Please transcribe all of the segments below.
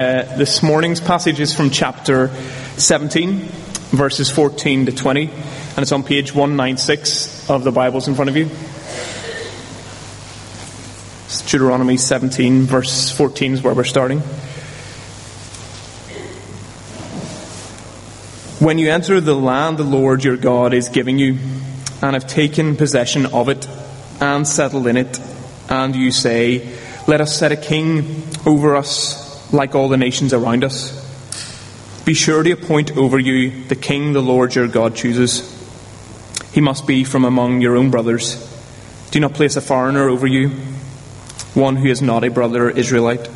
Uh, this morning's passage is from chapter 17, verses 14 to 20, and it's on page 196 of the Bibles in front of you. It's Deuteronomy 17, verse 14 is where we're starting. When you enter the land the Lord your God is giving you, and have taken possession of it, and settled in it, and you say, Let us set a king over us like all the nations around us. Be sure to appoint over you the king the Lord your God chooses. He must be from among your own brothers. Do not place a foreigner over you, one who is not a brother Israelite.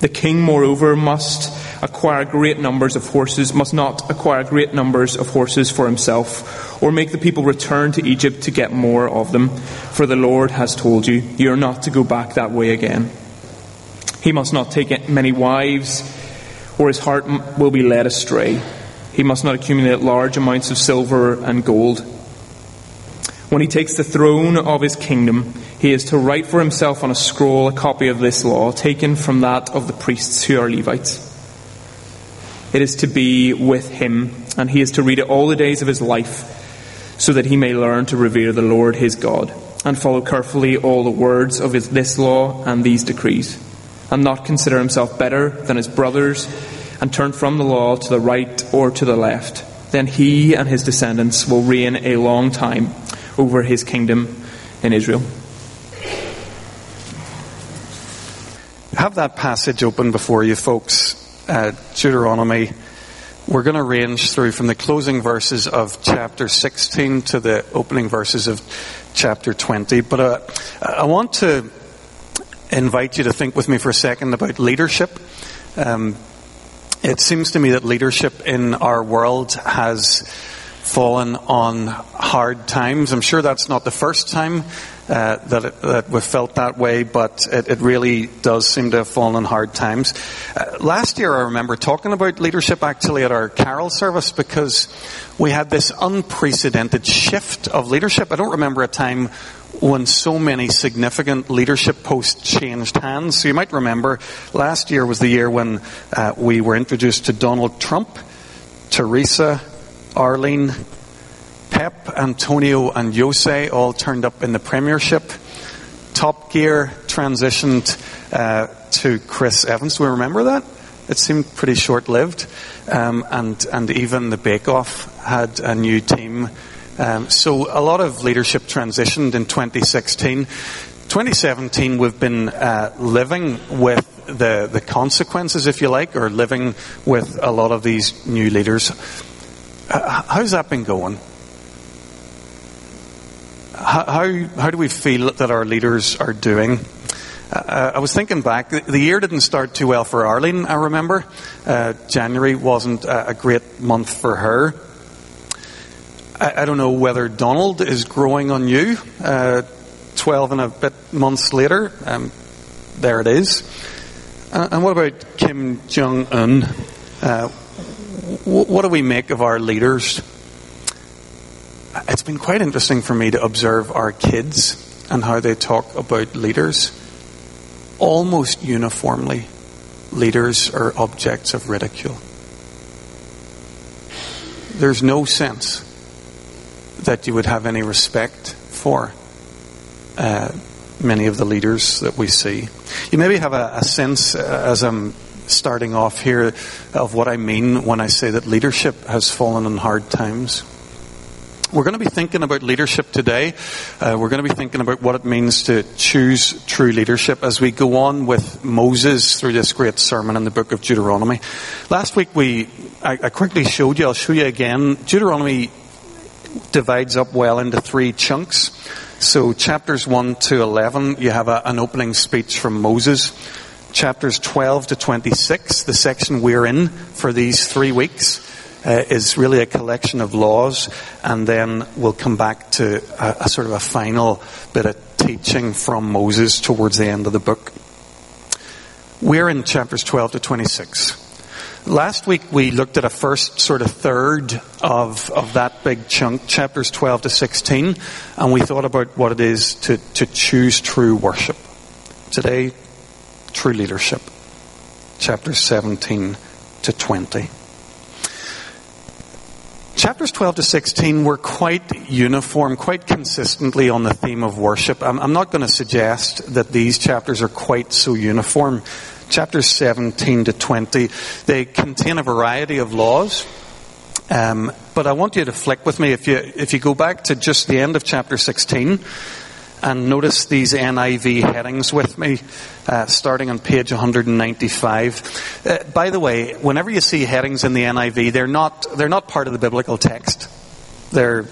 The king, moreover, must acquire great numbers of horses, must not acquire great numbers of horses for himself, or make the people return to Egypt to get more of them, for the Lord has told you, you are not to go back that way again. He must not take many wives, or his heart will be led astray. He must not accumulate large amounts of silver and gold. When he takes the throne of his kingdom, he is to write for himself on a scroll a copy of this law, taken from that of the priests who are Levites. It is to be with him, and he is to read it all the days of his life, so that he may learn to revere the Lord his God, and follow carefully all the words of his, this law and these decrees and not consider himself better than his brothers, and turn from the law to the right or to the left, then he and his descendants will reign a long time over his kingdom in Israel. Have that passage open before you, folks. Uh, Deuteronomy. We're going to range through from the closing verses of chapter 16 to the opening verses of chapter 20. But uh, I want to invite you to think with me for a second about leadership. Um, it seems to me that leadership in our world has fallen on hard times. I'm sure that's not the first time uh, that, it, that we've felt that way, but it, it, really does seem to have fallen on hard times. Uh, last year, I remember talking about leadership actually at our carol service because we had this unprecedented shift of leadership. I don't remember a time when so many significant leadership posts changed hands. So you might remember last year was the year when uh, we were introduced to Donald Trump, Theresa, Arlene, Pep, Antonio, and Jose all turned up in the Premiership. Top Gear transitioned uh, to Chris Evans. Do we remember that? It seemed pretty short lived. Um, and, and even the Bake Off had a new team um, so a lot of leadership transitioned in 2016. 2017, we've been uh, living with the, the consequences, if you like, or living with a lot of these new leaders. Uh, how's that been going? How, how, how do we feel that our leaders are doing? Uh, I was thinking back, the year didn't start too well for Arlene, I remember. Uh, January wasn't a great month for her. I, I, don't know whether Donald is growing on you. Uh, 12 and a bit months later, um, there it is. Uh, and what about Kim Jong un? Uh, w- what do we make of our leaders? It's been quite interesting for me to observe our kids and how they talk about leaders. Almost uniformly, leaders are objects of ridicule. There's no sense that you would have any respect for uh, many of the leaders that we see. You maybe have a, a sense, uh, as I'm starting off here, of what I mean when I say that leadership has fallen on hard times. We're going to be thinking about leadership today. Uh, we're going to be thinking about what it means to choose true leadership as we go on with Moses through this great sermon in the book of Deuteronomy. Last week we, I, I quickly showed you, I'll show you again, Deuteronomy divides up well into three chunks. So chapters 1 to 11, you have a, an opening speech from Moses. Chapters 12 to 26, the section we're in for these three weeks, uh, is really a collection of laws, and then we'll come back to a, a sort of a final bit of teaching from Moses towards the end of the book. We're in chapters 12 to 26. Last week we looked at a first sort of third of, of that big chunk, chapters 12 to 16, and we thought about what it is to, to choose true worship. Today, true leadership. chapters 17 to 20. Chapters 12 to 16 were quite uniform, quite consistently on the theme of worship. I'm, I'm not going to suggest that these chapters are quite so uniform. Chapters 17 to 20, they contain a variety of laws. Um, but I want you to flick with me if you if you go back to just the end of chapter 16 and notice these NIV headings with me, uh, starting on page 195. Uh, by the way, whenever you see headings in the NIV, they're not they're not part of the biblical text. They're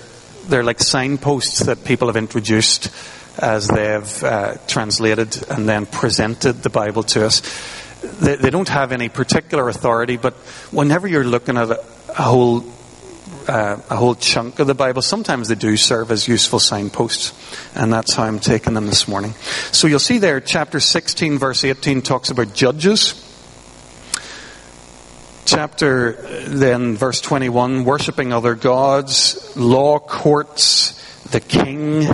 they're like signposts that people have introduced as they've uh, translated and then presented the Bible to us. They, they, don't have any particular authority, but whenever you're looking at a, a whole uh, a whole chunk of the Bible. Sometimes they do serve as useful signposts, and that's how I'm taking them this morning. So you'll see there, chapter 16, verse 18 talks about judges. Chapter then, verse 21, worshipping other gods, law courts, the king,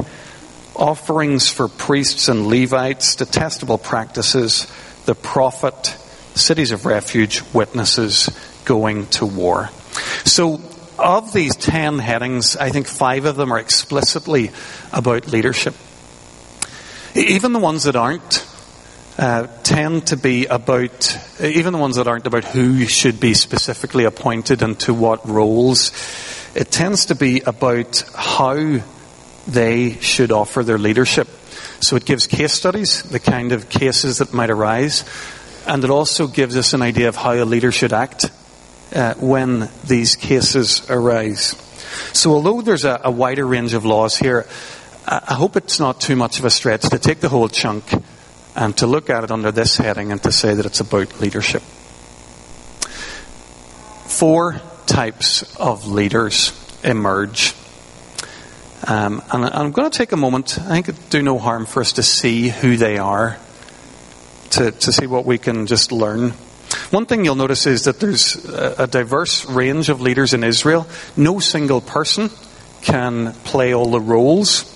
offerings for priests and Levites, detestable practices, the prophet, cities of refuge, witnesses, going to war. So of these ten headings, I think five of them are explicitly about leadership. Even the ones that aren't uh, tend to be about, even the ones that aren't about who should be specifically appointed and to what roles, it tends to be about how they should offer their leadership. So it gives case studies, the kind of cases that might arise, and it also gives us an idea of how a leader should act uh, when these cases arise. So, although there's a, a wider range of laws here, I, I hope it's not too much of a stretch to take the whole chunk and to look at it under this heading and to say that it's about leadership. Four types of leaders emerge. Um, and I'm going to take a moment, I think it do no harm for us to see who they are, to, to see what we can just learn one thing you'll notice is that there's a diverse range of leaders in Israel. No single person can play all the roles.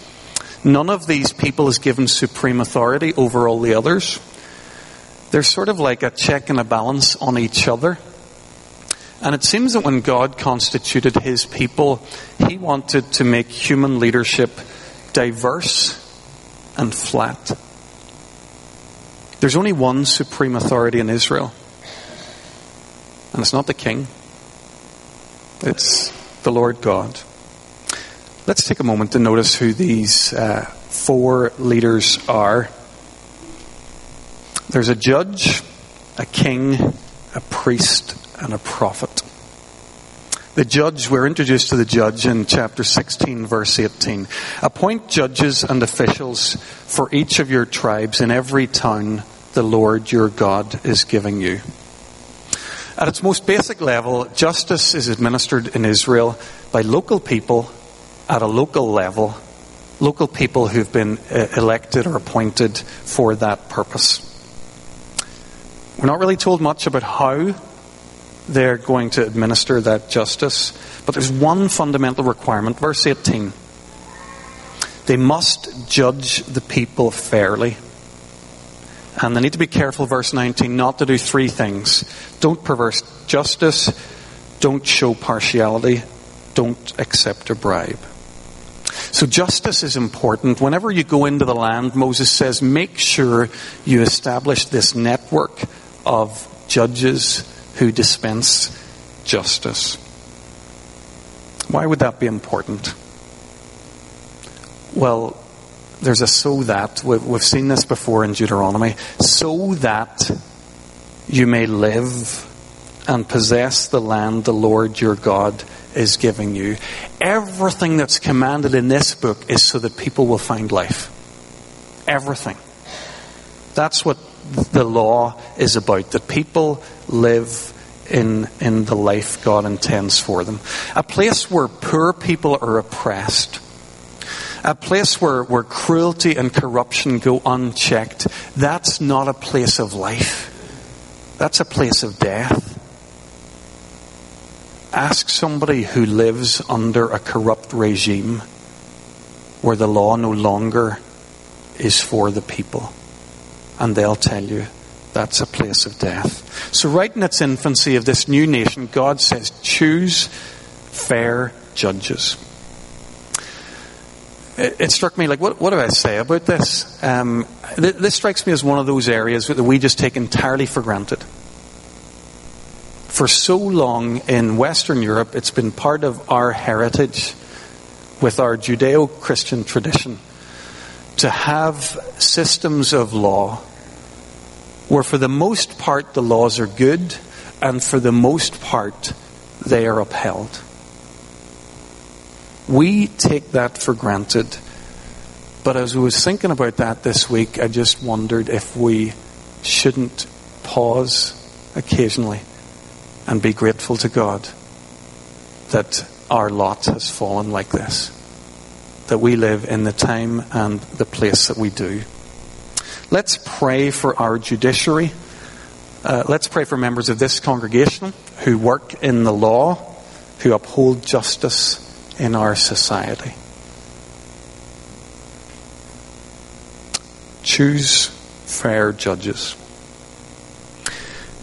None of these people is given supreme authority over all the others. They're sort of like a check and a balance on each other. And it seems that when God constituted his people, he wanted to make human leadership diverse and flat. There's only one supreme authority in Israel. And it's not the king, it's the Lord God. Let's take a moment to notice who these uh, four leaders are. There's a judge, a king, a priest, and a prophet. The judge, we're introduced to the judge in chapter 16, verse 18. Appoint judges and officials for each of your tribes in every town the Lord your God is giving you. At its most basic level, justice is administered in Israel by local people at a local level, local people who've been uh, elected or appointed for that purpose. We're not really told much about how they're going to administer that justice, but there's one fundamental requirement. Verse 18. They must judge the people fairly. And they need to be careful, verse 19, not to do three things. Don't perverse justice, don't show partiality, don't accept a bribe. So justice is important. Whenever you go into the land, Moses says, make sure you establish this network of judges who dispense justice. Why would that be important? Well, there's a so that. We've seen this before in Deuteronomy. So that you may live and possess the land the Lord your God is giving you. Everything that's commanded in this book is so that people will find life. Everything. That's what the law is about. That people live in, in the life God intends for them. A place where poor people are oppressed a place where, where cruelty and corruption go unchecked, that's not a place of life. That's a place of death. Ask somebody who lives under a corrupt regime where the law no longer is for the people, and they'll tell you That's a place of death. So, right in its infancy of this new nation, God says, choose fair judges. It, it struck me like, what, what do I say about this? Um, th- this strikes me as one of those areas that we just take entirely for granted. For so long in Western Europe, it's been part of our heritage with our Judeo Christian tradition to have systems of law where, for the most part, the laws are good and for the most part, they are upheld. We take that for granted. But as I was thinking about that this week, I just wondered if we shouldn't pause occasionally and be grateful to God that our lot has fallen like this. That we live in the time and the place that we do. Let's pray for our judiciary. Uh, let's pray for members of this congregation who work in the law, who uphold justice in our society. Choose fair judges.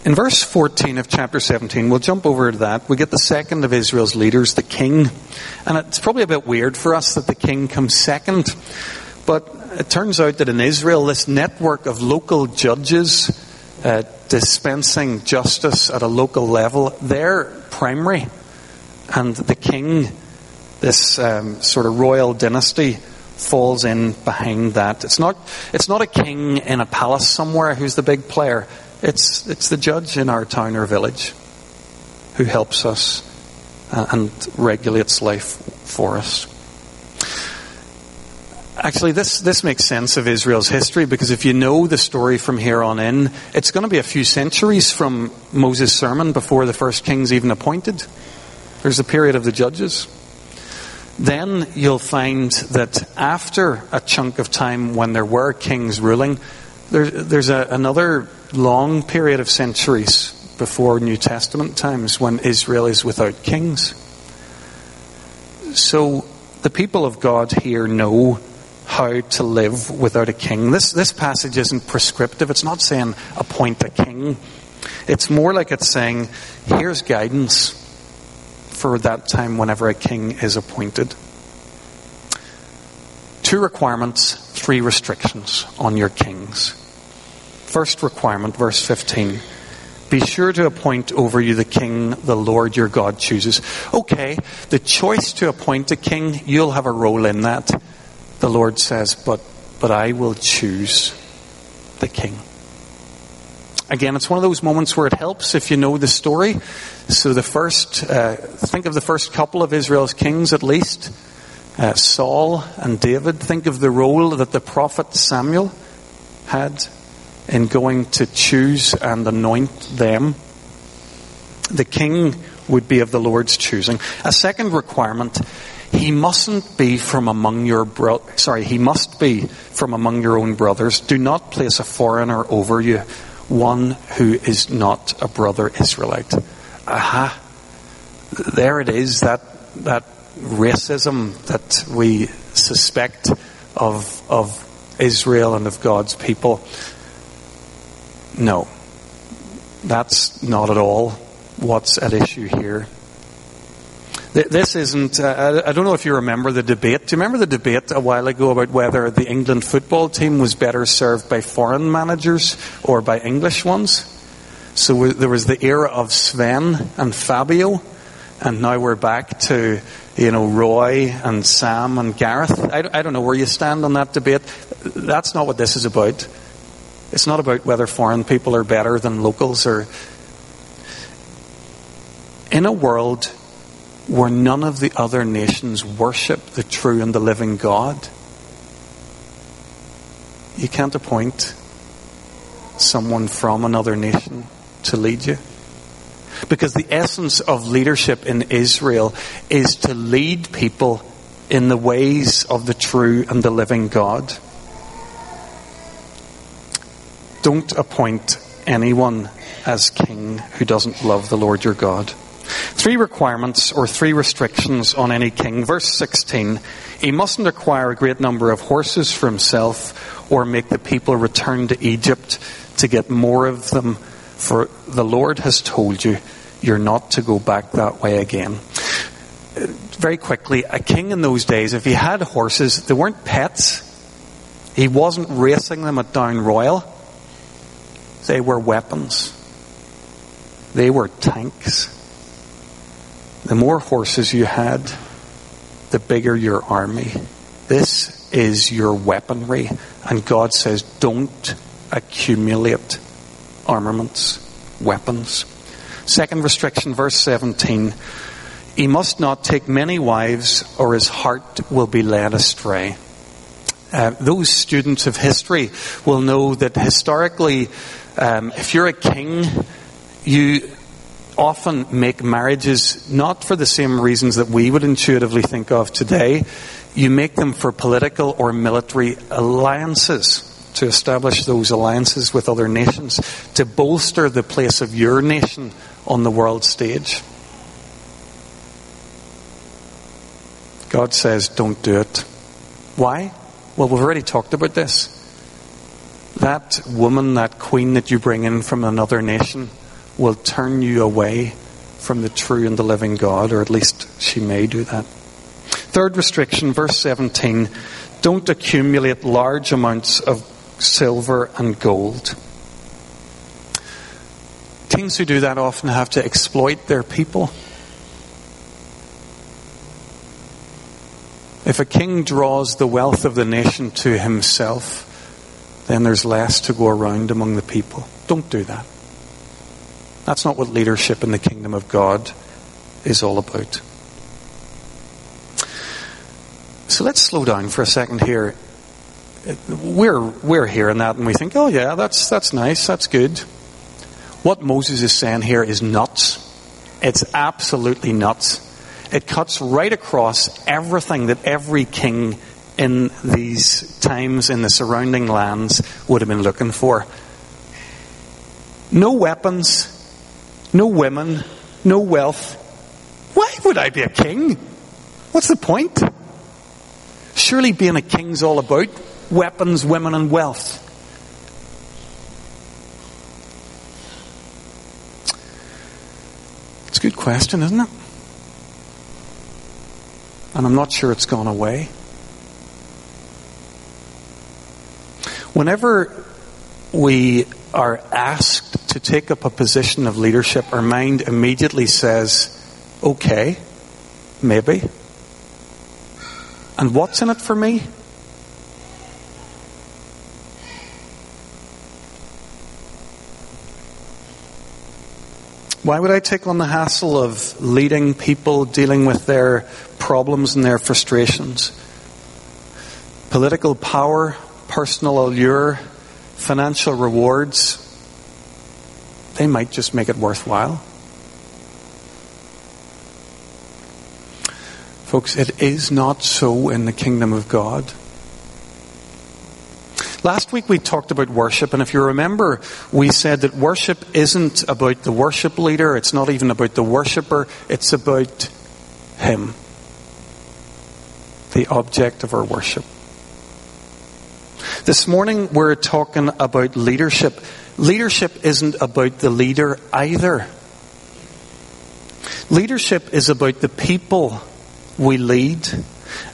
In verse 14 of chapter 17, we'll jump over to that. We get the second of Israel's leaders, the king. And it's probably a bit weird for us that the king comes second. But it turns out that in Israel, this network of local judges uh, dispensing justice at a local level, they're primary. And the king, this um, sort of royal dynasty, falls in behind that. It's not, it's not a king in a palace somewhere who's the big player. It's, it's the judge in our town or village who helps us uh, and regulates life for us. Actually, this, this makes sense of Israel's history because if you know the story from here on in, it's going to be a few centuries from Moses' sermon before the first king's even appointed. There's a period of the judges. Then you'll find that after a chunk of time when there were kings ruling, there, there's a, another long period of centuries before New Testament times when Israel is without kings. So the people of God here know how to live without a king. This, this passage isn't prescriptive. It's not saying appoint a king. It's more like it's saying, here's guidance for that time whenever a king is appointed. Two requirements, three restrictions on your kings. First requirement, verse 15. Be sure to appoint over you the king the Lord your God chooses. Okay, the choice to appoint a king, you'll have a role in that. The Lord says, but, but I will choose the king. Again, it's one of those moments where it helps if you know the story. So the first, uh, think of the first couple of Israel's kings at least. Uh, Saul and David. Think of the role that the prophet Samuel had in going to choose and anoint them. The king would be of the Lord's choosing. A second requirement, he mustn't be from among your bro- sorry, he must be from among your own brothers. Do not place a foreigner over you, one who is not a brother Israelite. Aha. There it is, that that racism that we suspect of of Israel and of God's people. No. That's not at all what's at issue here. This isn't, uh, I don't know if you remember the debate. Do you remember the debate a while ago about whether the England football team was better served by foreign managers or by English ones? So there was the era of Sven and Fabio, and now we're back to, you know, Roy and Sam and Gareth. I, I don't know where you stand on that debate. That's not what this is about. It's not about whether foreign people are better than locals or. In a world where none of the other nations worship the true and the living God, you can't appoint someone from another nation to lead you. Because the essence of leadership in Israel is to lead people in the ways of the true and the living God. Don't appoint anyone as king who doesn't love the Lord your God. Three requirements or three restrictions on any king. Verse 16 He mustn't acquire a great number of horses for himself or make the people return to Egypt to get more of them, for the Lord has told you you're not to go back that way again. Very quickly, a king in those days, if he had horses, they weren't pets. He wasn't racing them at Down Royal. They were weapons. They were tanks. The more horses you had, the bigger your army. This is your weaponry. And God says, don't accumulate armaments, weapons. Second restriction, verse 17. He must not take many wives, or his heart will be led astray. Uh, those students of history will know that historically, um, if you're a king, you often make marriages not for the same reasons that we would intuitively think of today. You make them for political or military alliances to establish those alliances with other nations, to bolster the place of your nation on the world stage. God says, don't do it. Why? Well, we've already talked about this. That woman, that queen that you bring in from another nation, will turn you away from the true and the living God, or at least she may do that. Third restriction, verse 17 don't accumulate large amounts of silver and gold. Kings who do that often have to exploit their people. If a king draws the wealth of the nation to himself, then there's less to go around among the people. Don't do that. That's not what leadership in the kingdom of God is all about. So let's slow down for a second here. We're, we're hearing that and we think, oh yeah, that's, that's nice, that's good. What Moses is saying here is nuts. It's absolutely nuts. It cuts right across everything that every king in these times in the surrounding lands would have been looking for. No weapons, no women, no wealth. Why would I be a king? What's the point? Surely being a king's all about weapons, women, and wealth. It's a good question, isn't it? And I'm not sure it's gone away. Whenever we are asked to take up a position of leadership, our mind immediately says, okay, maybe. And what's in it for me? Why would I take on the hassle of leading people, dealing with their problems and their frustrations? Political power, personal allure, financial rewards, they might just make it worthwhile. Folks, it is not so in the kingdom of God. Last week we talked about worship, and if you remember, we said that worship isn't about the worship leader, it's not even about the worshiper, it's about Him, the object of our worship. This morning we're talking about leadership. Leadership isn't about the leader either. Leadership is about the people we lead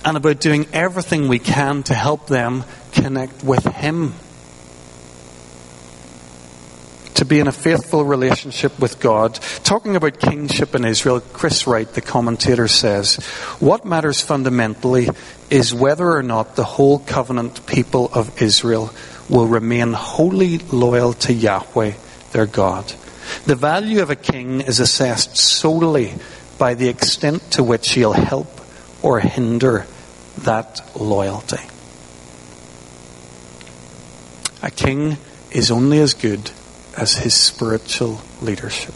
and about doing everything we can to help them connect with Him. To be in a faithful relationship with God. Talking about kingship in Israel, Chris Wright, the commentator, says, What matters fundamentally is whether or not the whole covenant people of Israel will remain wholly loyal to Yahweh, their God. The value of a king is assessed solely by the extent to which he'll help or hinder that loyalty. A king is only as good as his spiritual leadership.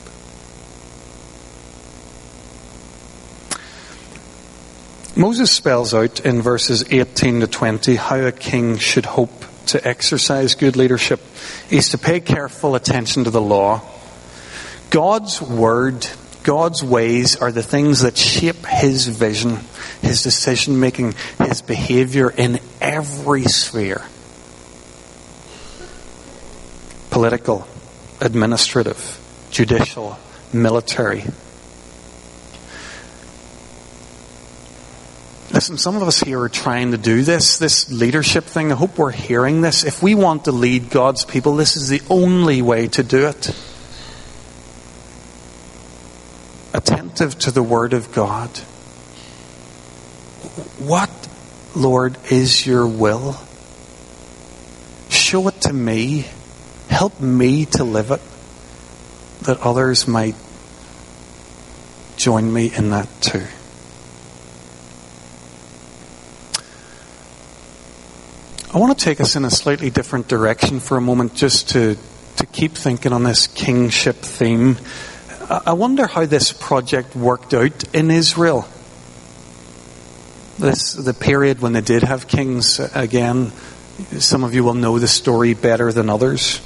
Moses spells out in verses 18 to 20 how a king should hope to exercise good leadership. He's to pay careful attention to the law. God's word, God's ways are the things that shape his vision, his decision making, his behavior in every sphere political, administrative, judicial, military. Listen, some of us here are trying to do this, this leadership thing. I hope we're hearing this. If we want to lead God's people, this is the only way to do it. Attentive to the Word of God. What, Lord, is your will? Show it to me. Help me to live it, that others might join me in that too. I want to take us in a slightly different direction for a moment just to, to keep thinking on this kingship theme. I wonder how this project worked out in Israel. This, the period when they did have kings, again, some of you will know the story better than others.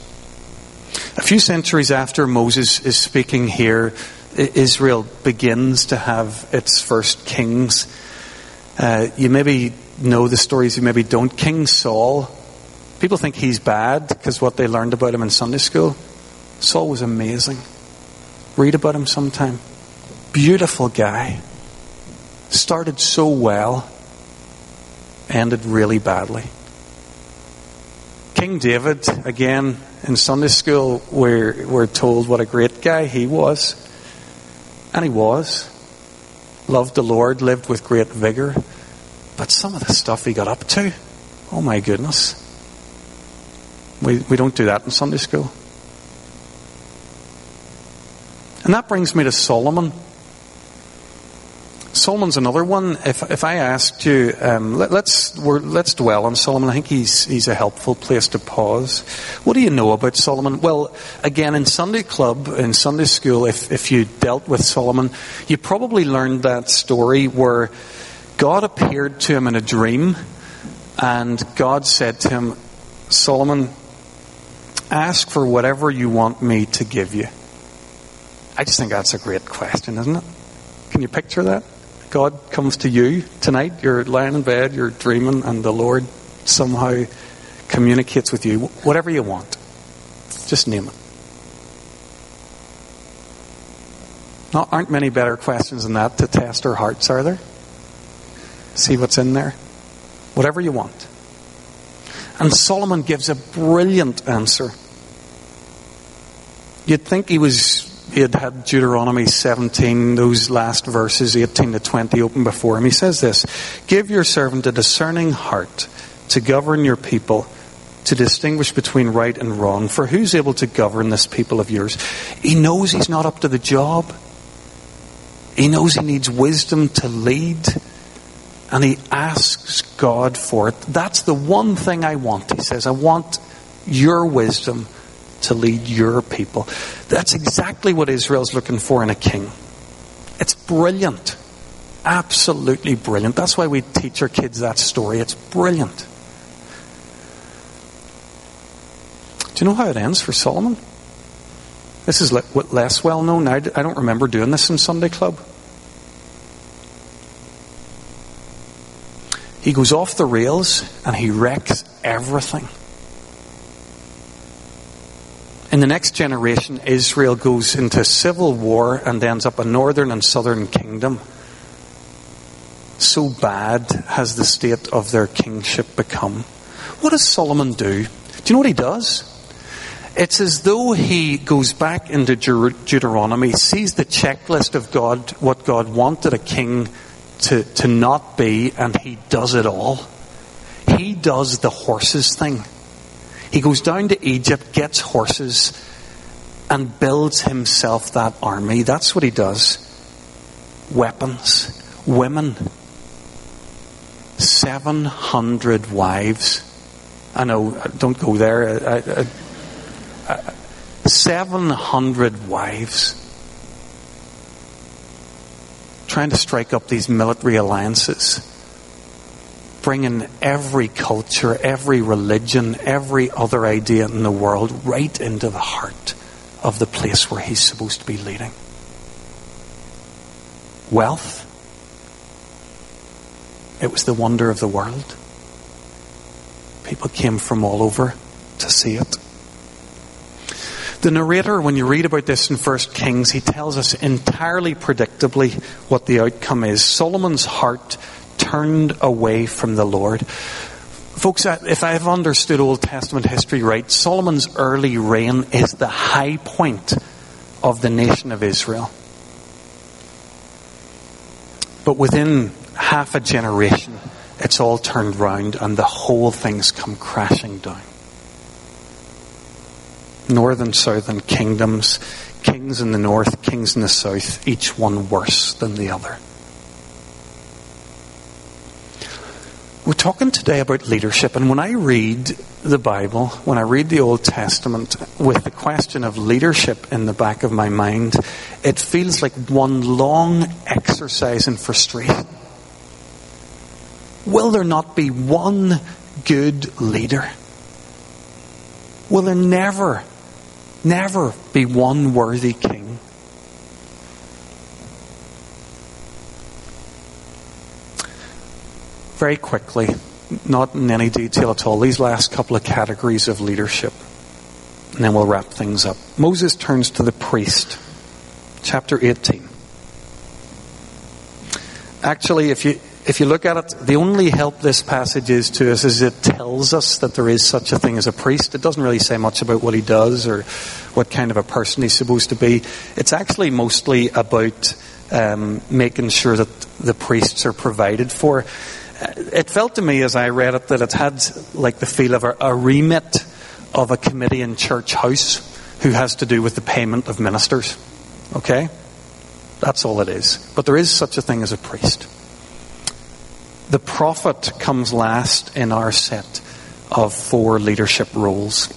A few centuries after Moses is speaking here, Israel begins to have its first kings. Uh, you maybe know the stories, you maybe don't. King Saul, people think he's bad because what they learned about him in Sunday school. Saul was amazing. Read about him sometime. Beautiful guy. Started so well, ended really badly. King David, again, in Sunday school, we're, we're told what a great guy he was. And he was. Loved the Lord, lived with great vigor. But some of the stuff he got up to, oh my goodness. We, we don't do that in Sunday school. And that brings me to Solomon. Solomon's another one. If, if I asked you, um, let, us let's dwell on Solomon. I think he's he's a helpful place to pause. What do you know about Solomon? Well, again, in Sunday club, in Sunday school, if if you dealt with Solomon, you probably learned that story where God appeared to him in a dream, and God said to him, Solomon, ask for whatever you want me to give you. I just think that's a great question, isn't it? Can you picture that? God comes to you tonight, you're lying in bed, you're dreaming, and the Lord somehow communicates with you. Whatever you want, just name it. Aren't many better questions than that to test our hearts, are there? See what's in there? Whatever you want. And Solomon gives a brilliant answer. You'd think he was he had had Deuteronomy 17, those last verses, 18 to 20, open before him. He says this Give your servant a discerning heart to govern your people, to distinguish between right and wrong. For who's able to govern this people of yours? He knows he's not up to the job. He knows he needs wisdom to lead. And he asks God for it. That's the one thing I want. He says, I want your wisdom to lead your people. That's exactly what Israel's looking for in a king. It's brilliant. Absolutely brilliant. That's why we teach our kids that story. It's brilliant. Do you know how it ends for Solomon? This is less well known. I don't remember doing this in Sunday Club. He goes off the rails and he wrecks everything. In the next generation, Israel goes into civil war and ends up a northern and southern kingdom. So bad has the state of their kingship become. What does Solomon do? Do you know what he does? It's as though he goes back into Deuteronomy, sees the checklist of God, what God wanted a king to, to not be, and he does it all. He does the horses thing. He goes down to Egypt, gets horses, and builds himself that army. That's what he does. Weapons, women, 700 wives. I know, don't go there. I, I, I, 700 wives. Trying to strike up these military alliances bringing every culture, every religion, every other idea in the world right into the heart of the place where he's supposed to be leading. Wealth. It was the wonder of the world. People came from all over to see it. The narrator, when you read about this in First Kings, he tells us entirely predictably what the outcome is. Solomon's heart turned away from the Lord. Folks, if I've understood Old Testament history right, Solomon's early reign is the high point of the nation of Israel. But within half a generation, it's all turned round and the whole thing's come crashing down. Northern, southern kingdoms, kings in the north, kings in the south, each one worse than the other. We're talking today about leadership, and when I read the Bible, when I read the Old Testament with the question of leadership in the back of my mind, it feels like one long exercise in frustration. Will there not be one good leader? Will there never, never be one worthy king? Very quickly, not in any detail at all, these last couple of categories of leadership. And then we'll wrap things up. Moses turns to the priest. Chapter 18. Actually, if you, if you look at it, the only help this passage is to us is it tells us that there is such a thing as a priest. It doesn't really say much about what he does or what kind of a person he's supposed to be. It's actually mostly about um, making sure that the priests are provided for. It felt to me as I read it that it had like the feel of a, a remit of a committee in church house who has to do with the payment of ministers. Okay? That's all it is. But there is such a thing as a priest. The prophet comes last in our set of four leadership roles.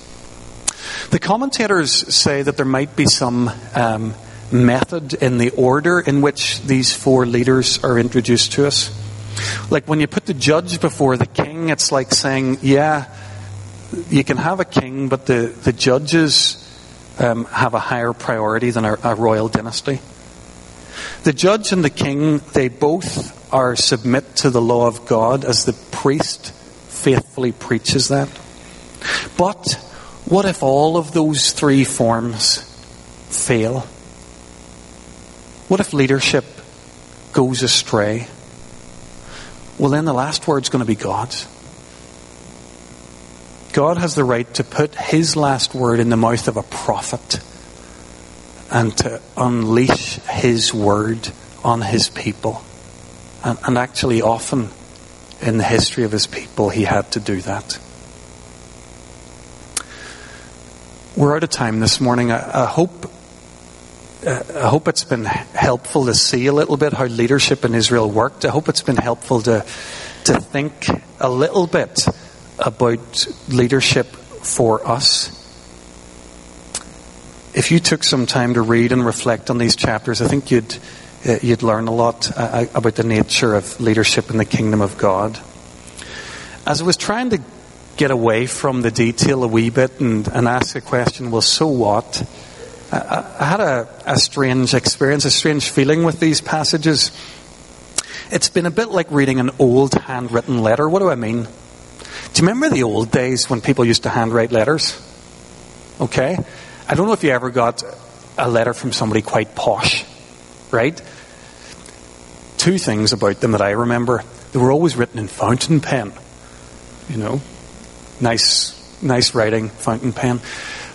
The commentators say that there might be some um, method in the order in which these four leaders are introduced to us. Like when you put the judge before the king, it's like saying, yeah, you can have a king, but the, the judges um, have a higher priority than a, a royal dynasty. The judge and the king, they both are submit to the law of God as the priest faithfully preaches that. But what if all of those three forms fail? What if leadership goes astray? Well, then the last word's going to be God's. God has the right to put his last word in the mouth of a prophet and to unleash his word on his people. And, and actually, often in the history of his people, he had to do that. We're out of time this morning. I, I hope uh, I hope it's been helpful to see a little bit how leadership in Israel worked. I hope it's been helpful to to think a little bit about leadership for us. If you took some time to read and reflect on these chapters, I think you'd uh, you'd learn a lot uh, about the nature of leadership in the kingdom of God. As I was trying to get away from the detail a wee bit and, and ask a question, well, so what? I, I had a, a strange experience, a strange feeling with these passages. It's been a bit like reading an old handwritten letter. What do I mean? Do you remember the old days when people used to handwrite letters? Okay? I don't know if you ever got a letter from somebody quite posh, right? Two things about them that I remember. They were always written in fountain pen. You know? Nice, nice writing, fountain pen.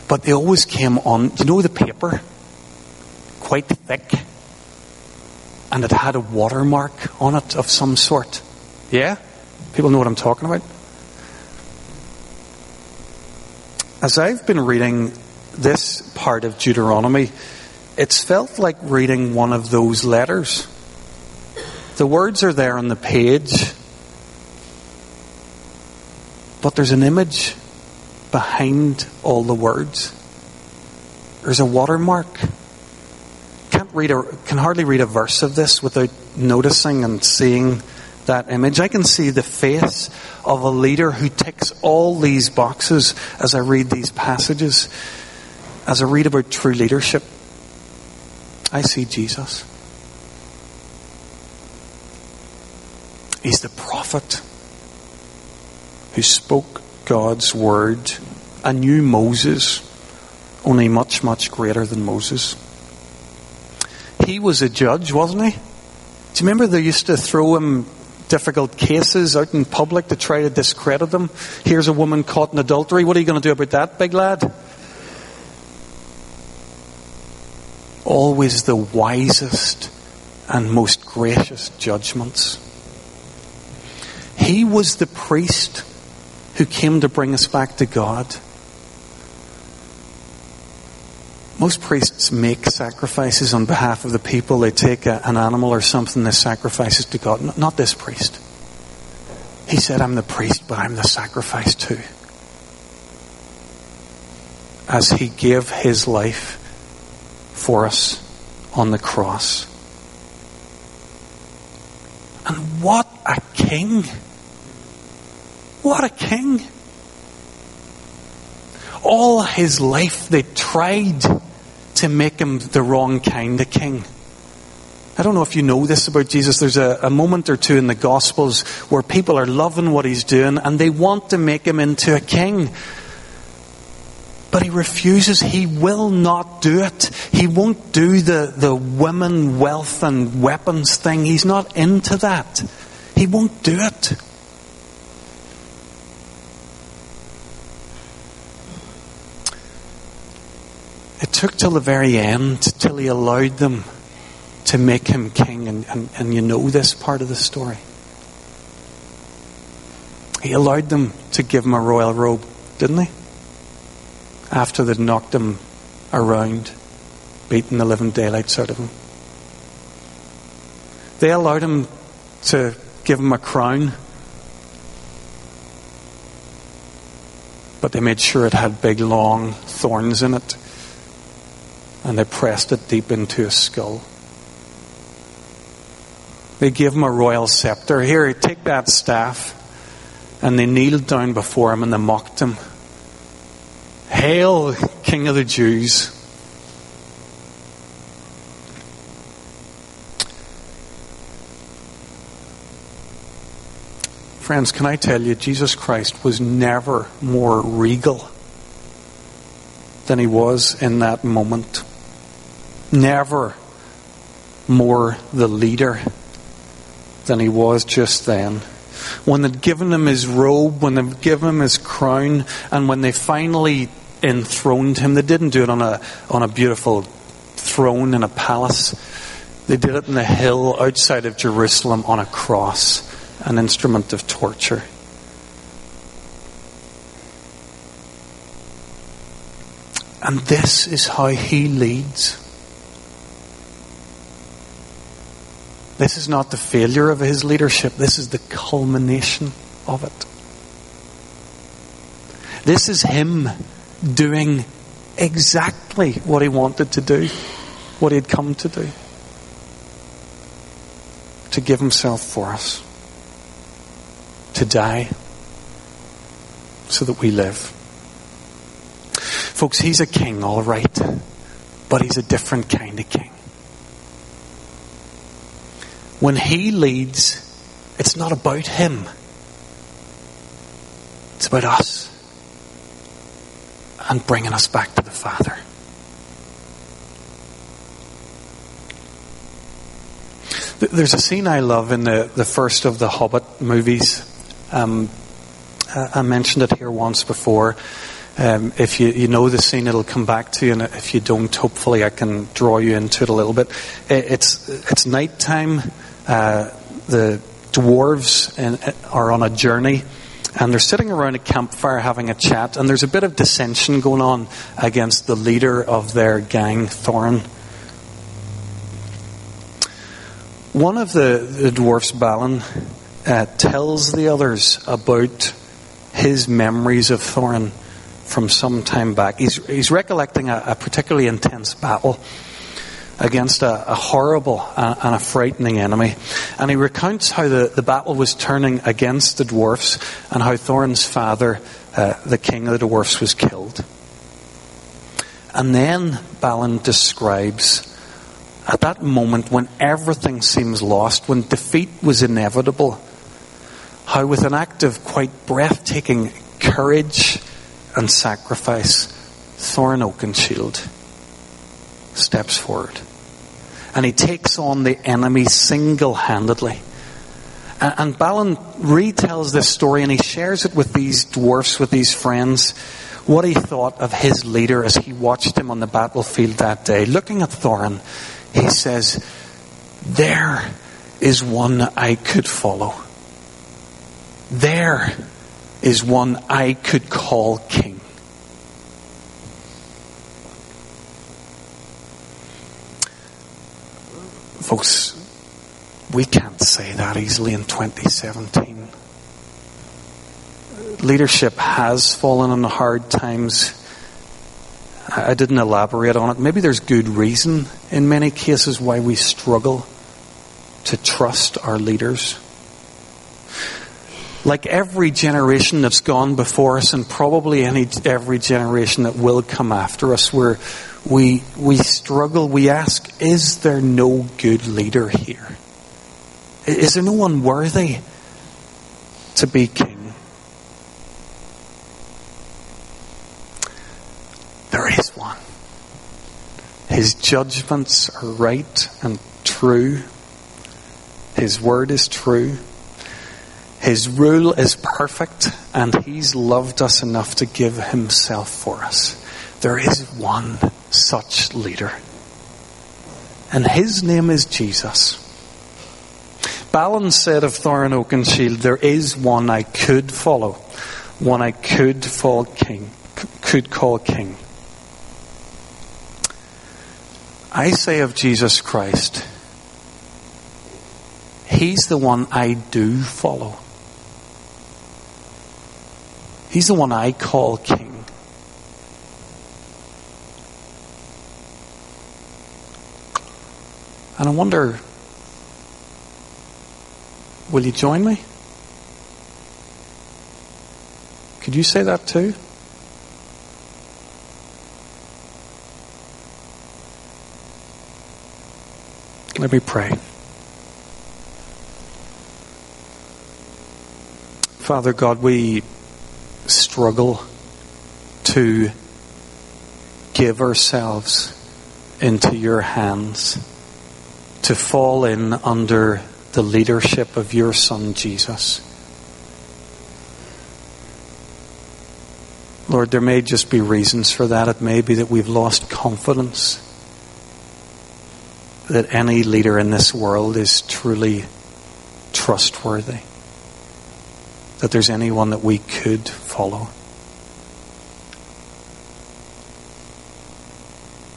But they always came on, you know the paper? Quite thick. And it had a watermark on it of some sort. Yeah? People know what I'm talking about? As I've been reading this part of Deuteronomy, it's felt like reading one of those letters. The words are there on the page, but there's an image behind all the words. There's a watermark. Can't read a, can hardly read a verse of this without noticing and seeing that image. I can see the face of a leader who ticks all these boxes as I read these passages. As I read about true leadership, I see Jesus. He's the prophet who spoke God's word, a new Moses only much, much greater than Moses. He was a judge, wasn't he? Do you remember they used to throw him difficult cases out in public to try to discredit him? Here's a woman caught in adultery. What are you going to do about that, big lad? Always the wisest and most gracious judgments. He was the priest who came to bring us back to God. Most priests make sacrifices on behalf of the people. They take a, an animal or something, they sacrifice it to God. Not this priest. He said, I'm the priest, but I'm the sacrifice too. As he gave his life for us on the cross. And what a king! What a king! All his life they tried to make him the wrong kind of king. I don't know if you know this about Jesus. There's a, a, moment or two in the Gospels where people are loving what he's doing and they want to make him into a king. But he refuses. He will not do it. He won't do the, the women, wealth, and weapons thing. He's not into that. He won't do it. It took till the very end, till he allowed them to make him king. And, and, and you know this part of the story. He allowed them to give him a royal robe, didn't he? After they'd knocked him around, beaten the living daylights out of him. They allowed him to give him a crown, but they made sure it had big, long thorns in it, and they pressed it deep into his skull. They gave him a royal scepter. Here, take that staff. And they kneeled down before him and they mocked him. Hail, King of the Jews. Friends, can I tell you, Jesus Christ was never more regal than he was in that moment. Never more the leader than he was just then when they'd given him his robe, when they'd given him his crown, and when they finally enthroned him. They didn't do it on a, on a beautiful throne in a palace. They did it in the hill outside of Jerusalem on a cross, an instrument of torture. And this is how he leads. This is not the failure of his leadership, this is the culmination of it. This is him doing exactly what he wanted to do, what he had come to do. To give himself for us. To die so that we live. Folks, he's a king, all right, but he's a different kind of king. When he leads, it's not about him. It's about us and bringing us back to the Father. There's a scene I love in the, the first of the Hobbit movies. Um, I mentioned it here once before. Um, if you, you know the scene, it'll come back to you, and if you don't, hopefully I can draw you into it a little bit. It's it's nighttime. Uh, the dwarves in, are on a journey and they're sitting around a campfire having a chat, and there's a bit of dissension going on against the leader of their gang, Thorin. One of the, the dwarfs, Balin, uh, tells the others about his memories of Thorin from some time back. He's, he's recollecting a, a particularly intense battle against a, a horrible and a frightening enemy. And he recounts how the, the battle was turning against the dwarfs and how Thorin's father, uh, the king of the dwarfs, was killed. And then Balin describes at that moment when everything seems lost, when defeat was inevitable, how with an act of quite breathtaking courage and sacrifice, Thorin Oakenshield steps forward. And he takes on the enemy single handedly. And Balin retells this story and he shares it with these dwarfs, with these friends, what he thought of his leader as he watched him on the battlefield that day. Looking at Thorin, he says, There is one I could follow. There is one I could call king. Folks, we can't say that easily in 2017. Leadership has fallen on the hard times. I didn't elaborate on it. Maybe there's good reason in many cases why we struggle to trust our leaders. Like every generation that's gone before us, and probably any every generation that will come after us, where we we struggle. We ask, is there no good leader here? Is there no one worthy to be king? There is one. His judgments are right and true. His word is true. His rule is perfect, and He's loved us enough to give Himself for us. There is one such leader, and His name is Jesus. Balin said of Thorin Oakenshield, There is one I could follow, one I could fall king, could call king. I say of Jesus Christ, He's the one I do follow. He's the one I call king. And I wonder, will you join me? Could you say that too? Let me pray. Father God, we struggle to give ourselves into your hands, to fall in under the leadership of your Son Jesus. Lord, there may just be reasons for that. It may be that we've lost confidence that any leader in this world is truly trustworthy that there's anyone that we could follow.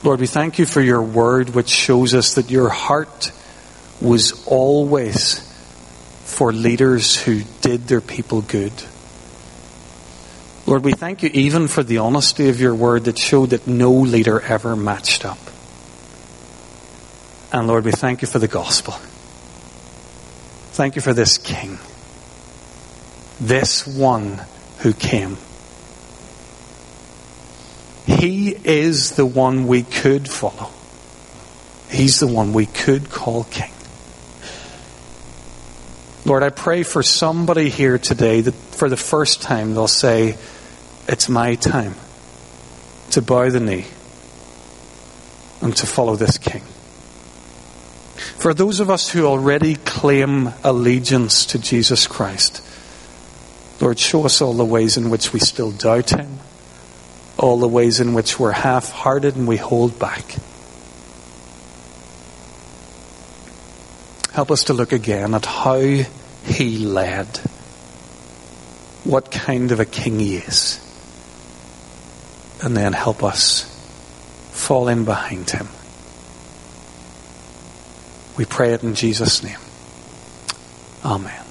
Lord, we thank you for your word, which shows us that your heart was always for leaders who did their people good. Lord, we thank you even for the honesty of your word that showed that no leader ever matched up. And Lord, we thank you for the gospel. Thank you for this king this one who came. He is the one we could follow. He's the one we could call King. Lord, I pray for somebody here today that for the first time they'll say, It's my time to bow the knee and to follow this King. For those of us who already claim allegiance to Jesus Christ, Lord, show us all the ways in which we still doubt Him, all the ways in which we're half hearted and we hold back. Help us to look again at how He led, what kind of a king He is, and then help us fall in behind Him. We pray it in Jesus' name. Amen.